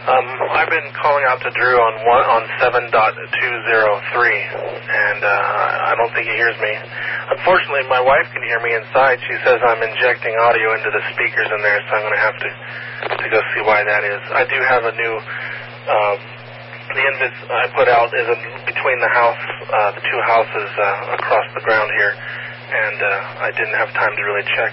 Um, I've been calling out to Drew on one on seven dot two zero three, and uh, I don't think he hears me. Unfortunately, my wife can hear me inside. She says I'm injecting audio into the speakers in there, so I'm going to have to to go see why that is. I do have a new. Um, the NVIS I put out is in between the house, uh, the two houses uh, across the ground here, and uh, I didn't have time to really check.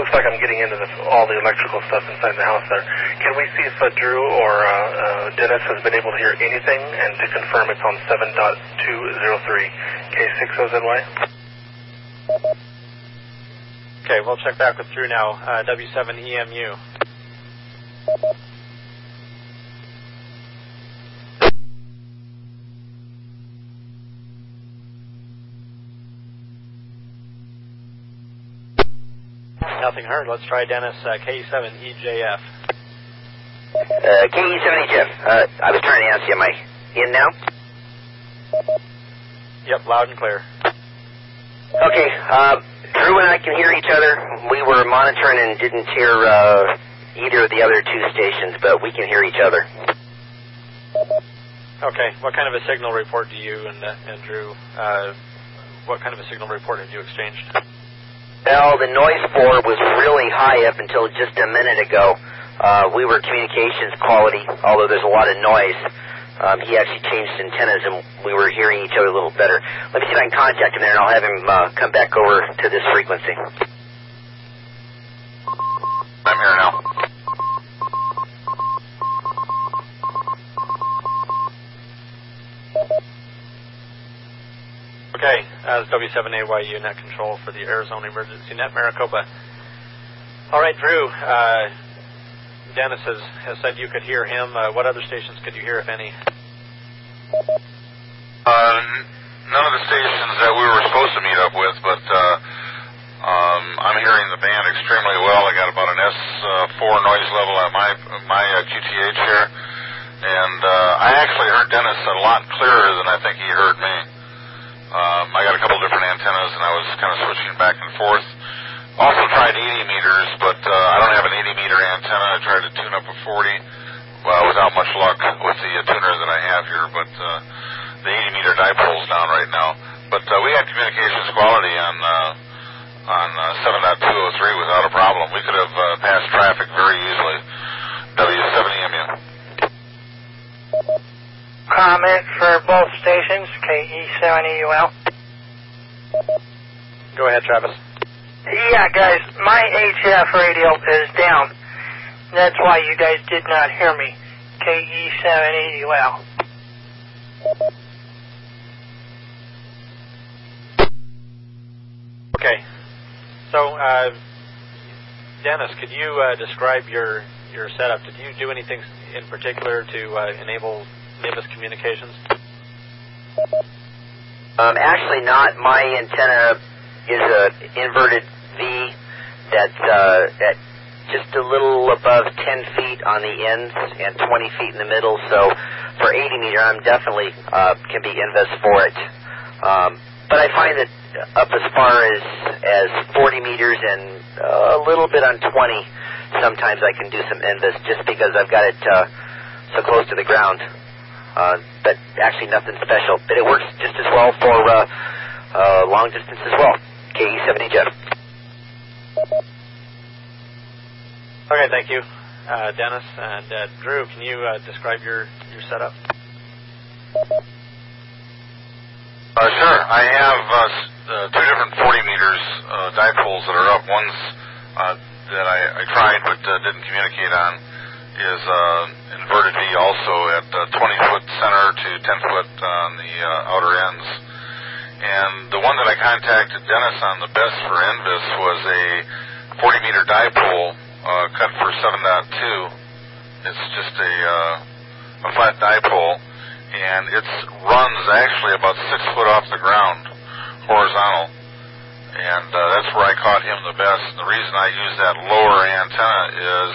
Looks like I'm getting into the, all the electrical stuff inside the house there. Can we see if uh, Drew or uh, uh, Dennis has been able to hear anything and to confirm it's on 7.203 K6OZY? Okay, we'll check back with Drew now. Uh, W7EMU. Nothing heard. Let's try Dennis uh, K7EJF. Uh, KE70 uh, I was trying to answer you. Am I in now? Yep, loud and clear. Okay, uh, Drew and I can hear each other. We were monitoring and didn't hear uh, either of the other two stations, but we can hear each other. Okay, what kind of a signal report do you and, uh, and Drew, uh, what kind of a signal report have you exchanged? Well, the noise floor was really high up until just a minute ago. Uh, we were communications quality, although there's a lot of noise. Um, he actually changed antennas and we were hearing each other a little better. Let me see if I can contact him there and I'll have him uh, come back over to this frequency. I'm here now. Okay, as W7AYU net control for the Arizona Emergency Net Maricopa. All right, Drew. Uh, Dennis has, has said you could hear him. Uh, what other stations could you hear, if any? Uh, none of the stations that we were supposed to meet up with, but uh, um, I'm hearing the band extremely well. I got about an S4 noise level at my my uh, QTH here, and uh, I actually heard Dennis a lot clearer than I think he heard me. Um, I got a couple different antennas, and I was kind of switching back and forth. Also tried 80 meters, but uh, I don't have an 80 meter antenna. I tried to tune up a 40, well, without much luck with the uh, tuner that I have here. But uh, the 80 meter dipole's down right now. But uh, we had communications quality on uh, on uh, 7.203 without a problem. We could have uh, passed traffic very easily. W7EMU. Comment for both stations, KE7EUL. Go ahead, Travis. Yeah, guys, my HF radio is down. That's why you guys did not hear me. KE7EUL. Okay. So, uh, Dennis, could you uh, describe your your setup? Did you do anything in particular to uh, enable NVIS communications? Um, actually, not. My antenna is a inverted V that's uh, at just a little above 10 feet on the ends and 20 feet in the middle. So for 80 meter, I'm definitely uh, can be NVIS for it. Um, but I find that up as far as as 40 meters and uh, a little bit on 20, sometimes I can do some NVIS just because I've got it uh, so close to the ground. Uh, but actually nothing special. But it works just as well for uh, uh, long distance as well. KE70 Jeff. Okay, thank you, uh, Dennis and uh, Drew. Can you uh, describe your your setup? Uh, sure. I have uh, s- uh, two different 40 meters uh, dipoles that are up. One's uh, that I, I tried but uh, didn't communicate on is uh, inverted V also at uh, 20 foot center to 10 foot on the uh, outer ends. And the one that I contacted Dennis on the best for NVIS was a 40 meter dipole uh, cut for 7.2. It's just a, uh, a flat dipole, and it runs actually about six foot off the ground, horizontal. And uh, that's where I caught him the best. The reason I use that lower antenna is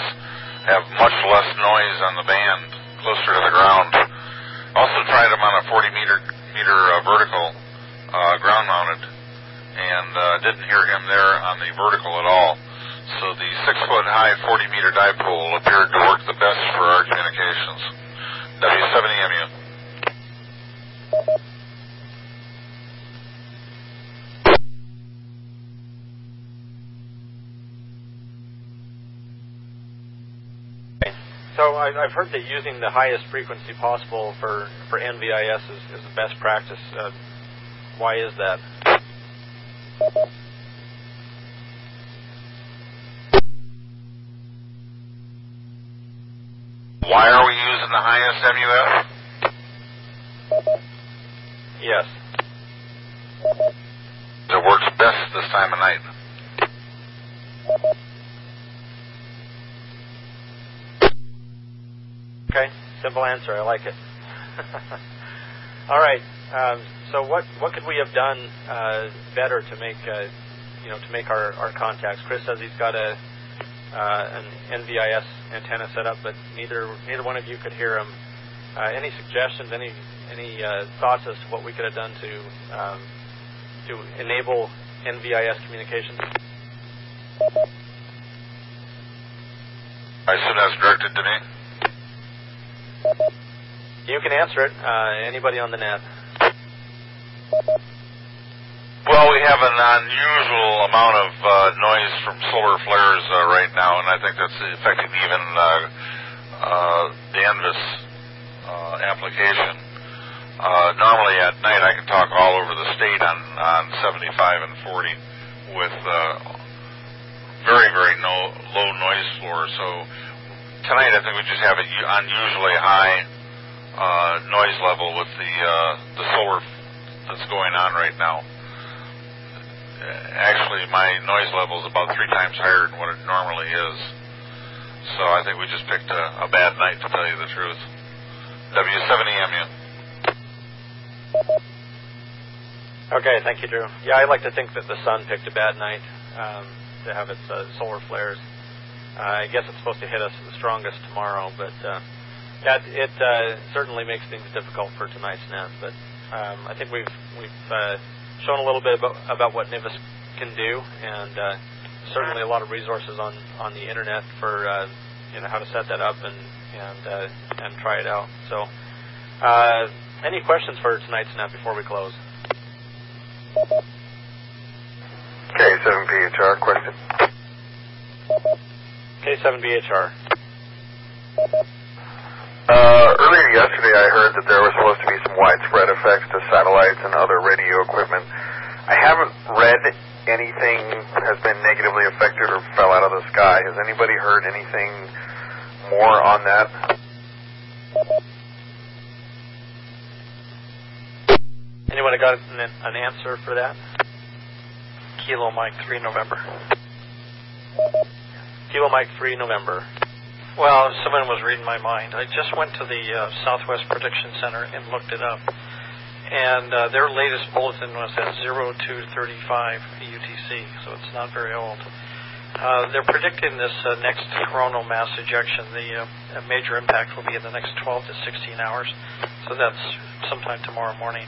have much less noise on the band, closer to the ground. Also tried him on a 40 meter meter uh, vertical, uh, ground mounted, and uh, didn't hear him there on the vertical at all. So the six foot high 40 meter dipole appeared to work the best for our communications. W70MU. So I, I've heard that using the highest frequency possible for, for NVIS is, is the best practice. Uh, why is that? Why are we using the highest MUF? Yes. It works best this time of night. Okay, simple answer. I like it. All right. Um, so what what could we have done uh, better to make uh, you know to make our, our contacts? Chris says he's got a uh, an NVIS antenna set up, but neither neither one of you could hear him. Uh, any suggestions? Any any uh, thoughts as to what we could have done to um, to enable NVIS communications? I assume that's directed to me. You can answer it. Uh, anybody on the net? Well, we have an unusual amount of uh, noise from solar flares uh, right now, and I think that's affecting even uh, uh, the NVIS uh, application. Uh, normally at night I can talk all over the state on, on 75 and 40 with uh, very, very no, low noise floor. So tonight I think we just have an unusually high uh, noise level with the uh, the solar that's going on right now. Actually, my noise level is about three times higher than what it normally is. So I think we just picked a, a bad night to tell you the truth. W70MU. Okay, thank you, Drew. Yeah, I like to think that the sun picked a bad night um, to have its uh, solar flares. I guess it's supposed to hit us the strongest tomorrow, but uh, yeah, it uh, certainly makes things difficult for tonight's net. But um, I think we've we've uh, shown a little bit about, about what NVIS can do, and uh, certainly a lot of resources on, on the internet for uh, you know how to set that up and and uh, and try it out. So, uh, any questions for tonight's net before we close? K7PHR question. K7BHR. Uh, earlier yesterday, I heard that there was supposed to be some widespread effects to satellites and other radio equipment. I haven't read anything has been negatively affected or fell out of the sky. Has anybody heard anything more on that? Anyone got an, an answer for that? Kilo Mike 3 November. Kilo Mike 3 November. Well, someone was reading my mind. I just went to the uh, Space Weather Prediction Center and looked it up. And uh, their latest bulletin was at 0235 UTC, so it's not very old. Uh, they're predicting this uh, next coronal mass ejection. The uh, major impact will be in the next 12 to 16 hours, so that's sometime tomorrow morning.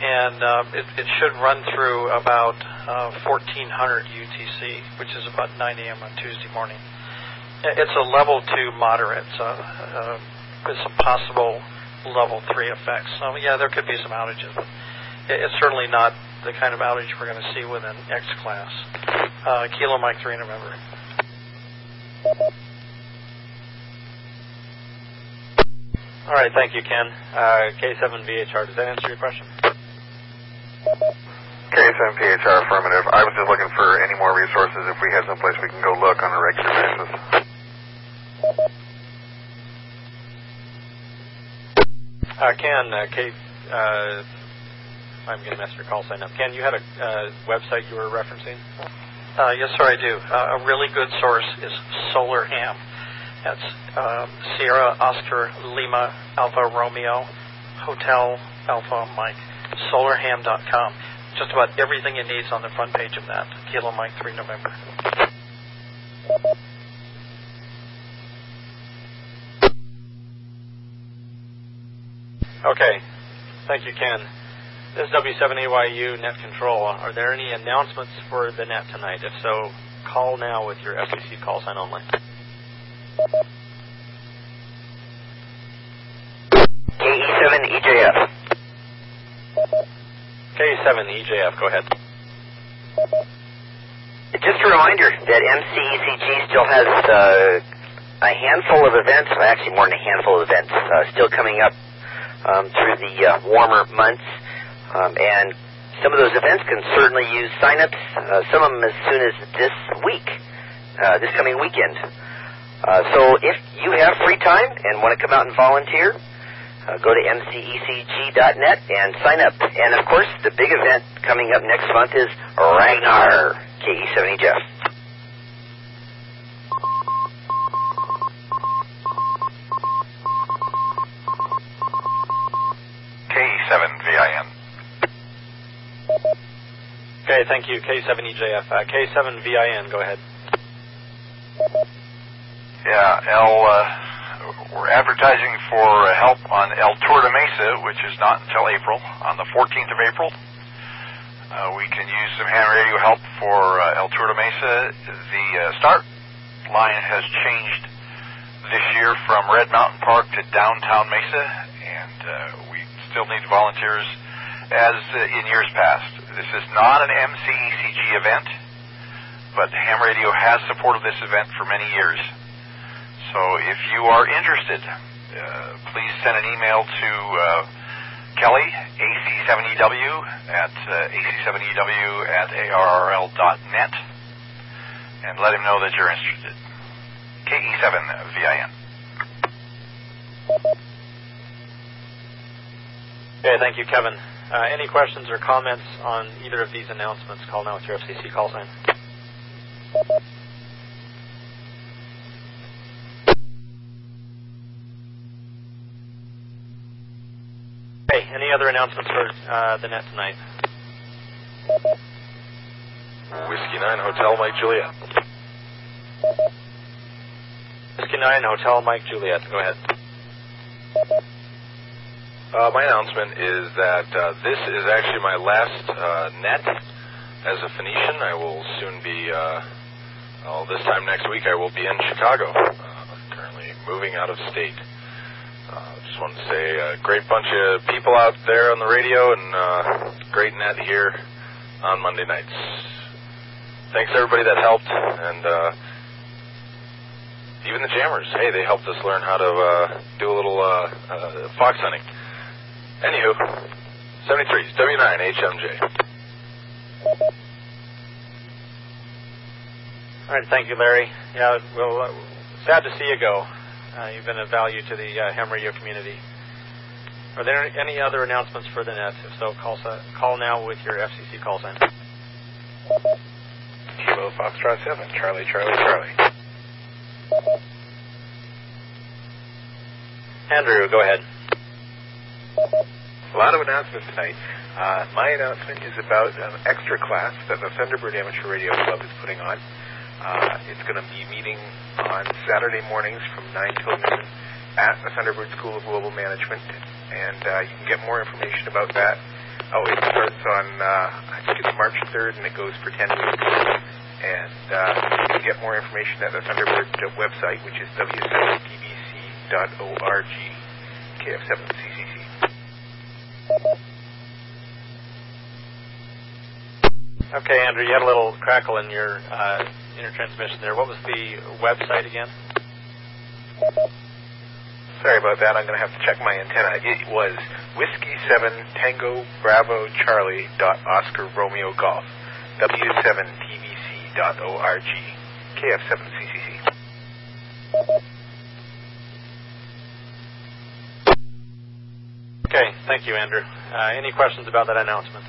And uh, it, it should run through about uh, 1400 UTC, which is about 9 a.m. on Tuesday morning. It's a level two moderate, so uh, with some possible level three effects. So yeah, there could be some outages, but it's certainly not the kind of outage we're going to see with an X class. Uh, Kilo Mike 3 November. All right, thank you, Ken. Uh, K7VHR, does that answer your question? K7PHR affirmative. I was just looking for any more resources if we had someplace we can go look on a regular basis. Uh, Ken, uh, K, uh, I'm going to mess your call sign up. Ken, you had a uh, website you were referencing? Uh, yes, sir, I do. Uh, a really good source is Solar Ham. That's uh, Sierra Oscar Lima Alpha Romeo Hotel Alpha Mike. SolarHam.com. Just about everything you need is on the front page of that. Kilo Mike 3 November. Okay. Thank you, Ken. This is W7AYU Net Control. Are there any announcements for the net tonight? If so, call now with your FCC call sign only. KE7EJF. K7EJF, go ahead. Just a reminder that MCECG still has uh, a handful of events, actually more than a handful of events, uh, still coming up um, through the uh, warmer months. Um, and some of those events can certainly use signups, uh, some of them as soon as this week, uh, this coming weekend. Uh, so if you have free time and want to come out and volunteer, uh, go to mcecg.net and sign up. And of course, the big event coming up next month is Ragnar, KE70 Jeff. K7VIN. Okay, thank you. K7EJF. Uh, K7VIN, go ahead. Yeah, El, uh, we're advertising for uh, help on El Tour de Mesa, which is not until April, on the 14th of April. Uh, we can use some ham radio help for uh, El Tour de Mesa. The uh, start line has changed this year from Red Mountain Park to downtown Mesa, and uh, we still need volunteers as uh, in years past. This is not an MCECG event, but ham radio has supported this event for many years. So if you are interested, uh, please send an email to uh, Kelly, AC7EW, at uh, AC7EW at ARRL.net, and let him know that you're interested. KE7VIN. Okay, thank you, Kevin. Uh, any questions or comments on either of these announcements? Call now with your FCC call sign. Any other announcements for uh, the net tonight? Whiskey 9 Hotel Mike Juliet. Whiskey 9 Hotel Mike Juliet, go ahead. Uh, my announcement is that uh, this is actually my last uh, net as a Phoenician. I will soon be, uh, well, this time next week, I will be in Chicago, uh, currently moving out of state. Uh, just wanted to say a great bunch of people out there on the radio and uh, great net here on Monday nights. Thanks everybody that helped and uh, even the jammers. Hey, they helped us learn how to uh, do a little uh, uh, fox hunting. Anywho, 73, W9, HMJ. All right, thank you, Larry. Yeah, well, uh, sad to see you go. Uh, you've been of value to the uh, ham radio community. Are there any other announcements for the net? If so, call, call now with your FCC call sign. Kilo Foxtrot 7, Charlie, Charlie, Charlie. Andrew, go ahead. A lot of announcements tonight. Uh, my announcement is about an extra class that the Thunderbird Amateur Radio Club is putting on. Uh, it's going to be meeting on Saturday mornings from 9 till noon at the Thunderbird School of Global Management, and uh, you can get more information about that. Oh, it starts on, uh, I think it's March 3rd, and it goes for 10 weeks. And uh, you can get more information at the Thunderbird website, which is w7tbc.org, KF7CCC. Okay, Andrew, you had a little crackle in your uh, transmission there. What was the website again? Sorry about that. I'm going to have to check my antenna. It was Whiskey 7 Tango Bravo Charlie dot Oscar Romeo Golf. W7tbc.org. KF7CCC. Okay, thank you, Andrew. Uh, any questions about that announcement?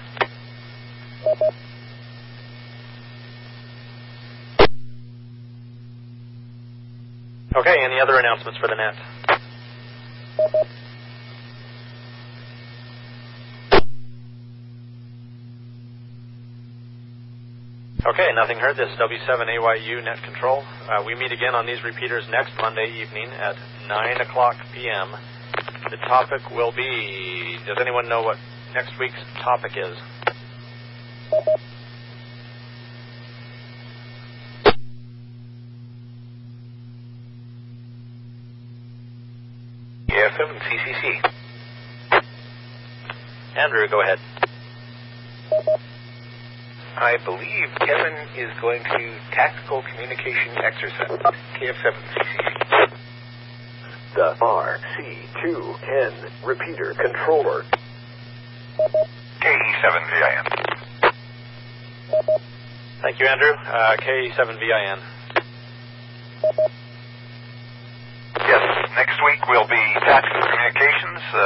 Okay, any other announcements for the net? Okay, nothing heard. This is W7AYU Net Control. Uh, we meet again on these repeaters next Monday evening at 9 o'clock p.m. The topic will be. Does anyone know what next week's topic is? AFM and CCC. Andrew, go ahead. I believe Kevin is going to tactical communication exercise. KF7 CCC. The RC210 repeater controller. KE7VIN. Thank you, Andrew. Uh, K7VIN. Next week will be tactical communications uh,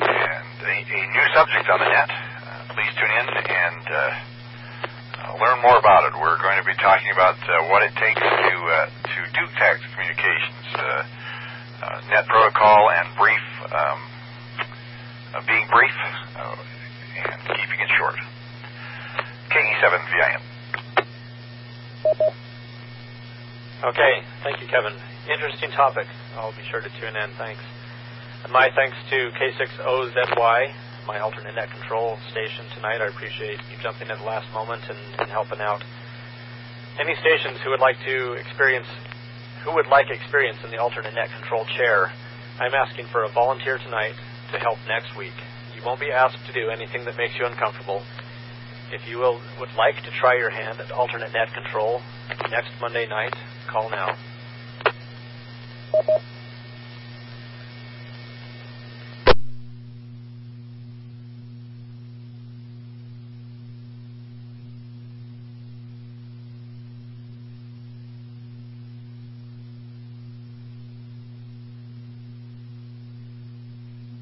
and a, a new subject on the net. Uh, please tune in and uh, learn more about it. We're going to be talking about what it takes to to do tactical communications, net protocol, and brief, um, being brief and keeping it short. KE7VIN. Okay, thank you, Kevin. Interesting topic. I'll be sure to tune in. Thanks. And my thanks to K6OZY, my alternate net control station tonight. I appreciate you jumping at the last moment and, and helping out. Any stations who would like to experience, who would like experience in the alternate net control chair, I'm asking for a volunteer tonight to help next week. You won't be asked to do anything that makes you uncomfortable. If you will, would like to try your hand at alternate net control next Monday night, call now.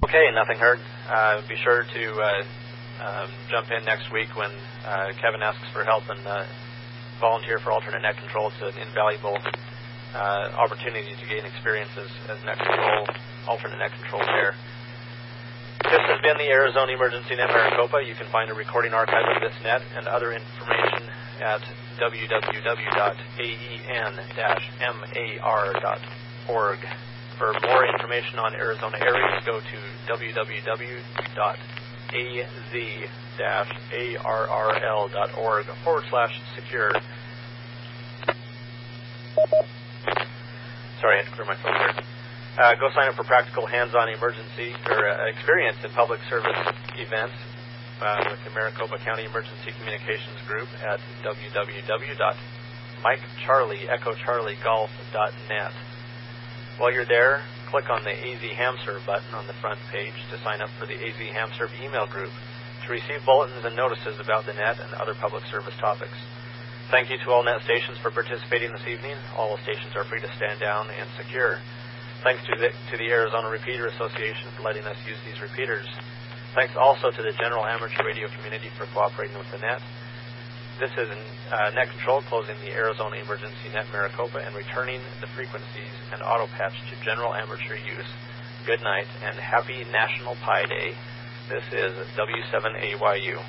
Okay, nothing heard. Uh, be sure to uh, um, jump in next week when uh, Kevin asks for help and uh, volunteer for alternate net control. It's an invaluable uh, opportunity to gain experience as, net control, alternate net control chair. This has been the Arizona Emergency Net Maricopa. You can find a recording archive of this net and other information at www.aen-mar.org. For more information on Arizona areas, go to www.az-arrl.org forward slash secure. Sorry, I had to clear my. Uh, go sign up for practical hands-on emergency or uh, experience in public service events uh, with the Maricopa County Emergency Communications Group at www.mikecharlieechocharliegolf.net. While you're there, click on the AZ HamServe button on the front page to sign up for the AZ HamServe email group to receive bulletins and notices about the net and other public service topics. Thank you to all net stations for participating this evening. All stations are free to stand down and secure. Thanks to the, to the Arizona Repeater Association for letting us use these repeaters. Thanks also to the general amateur radio community for cooperating with the net. This is uh, Net Control closing the Arizona Emergency Net Maricopa and returning the frequencies and auto patch to general amateur use. Good night and happy National Pi Day. This is W7AYU.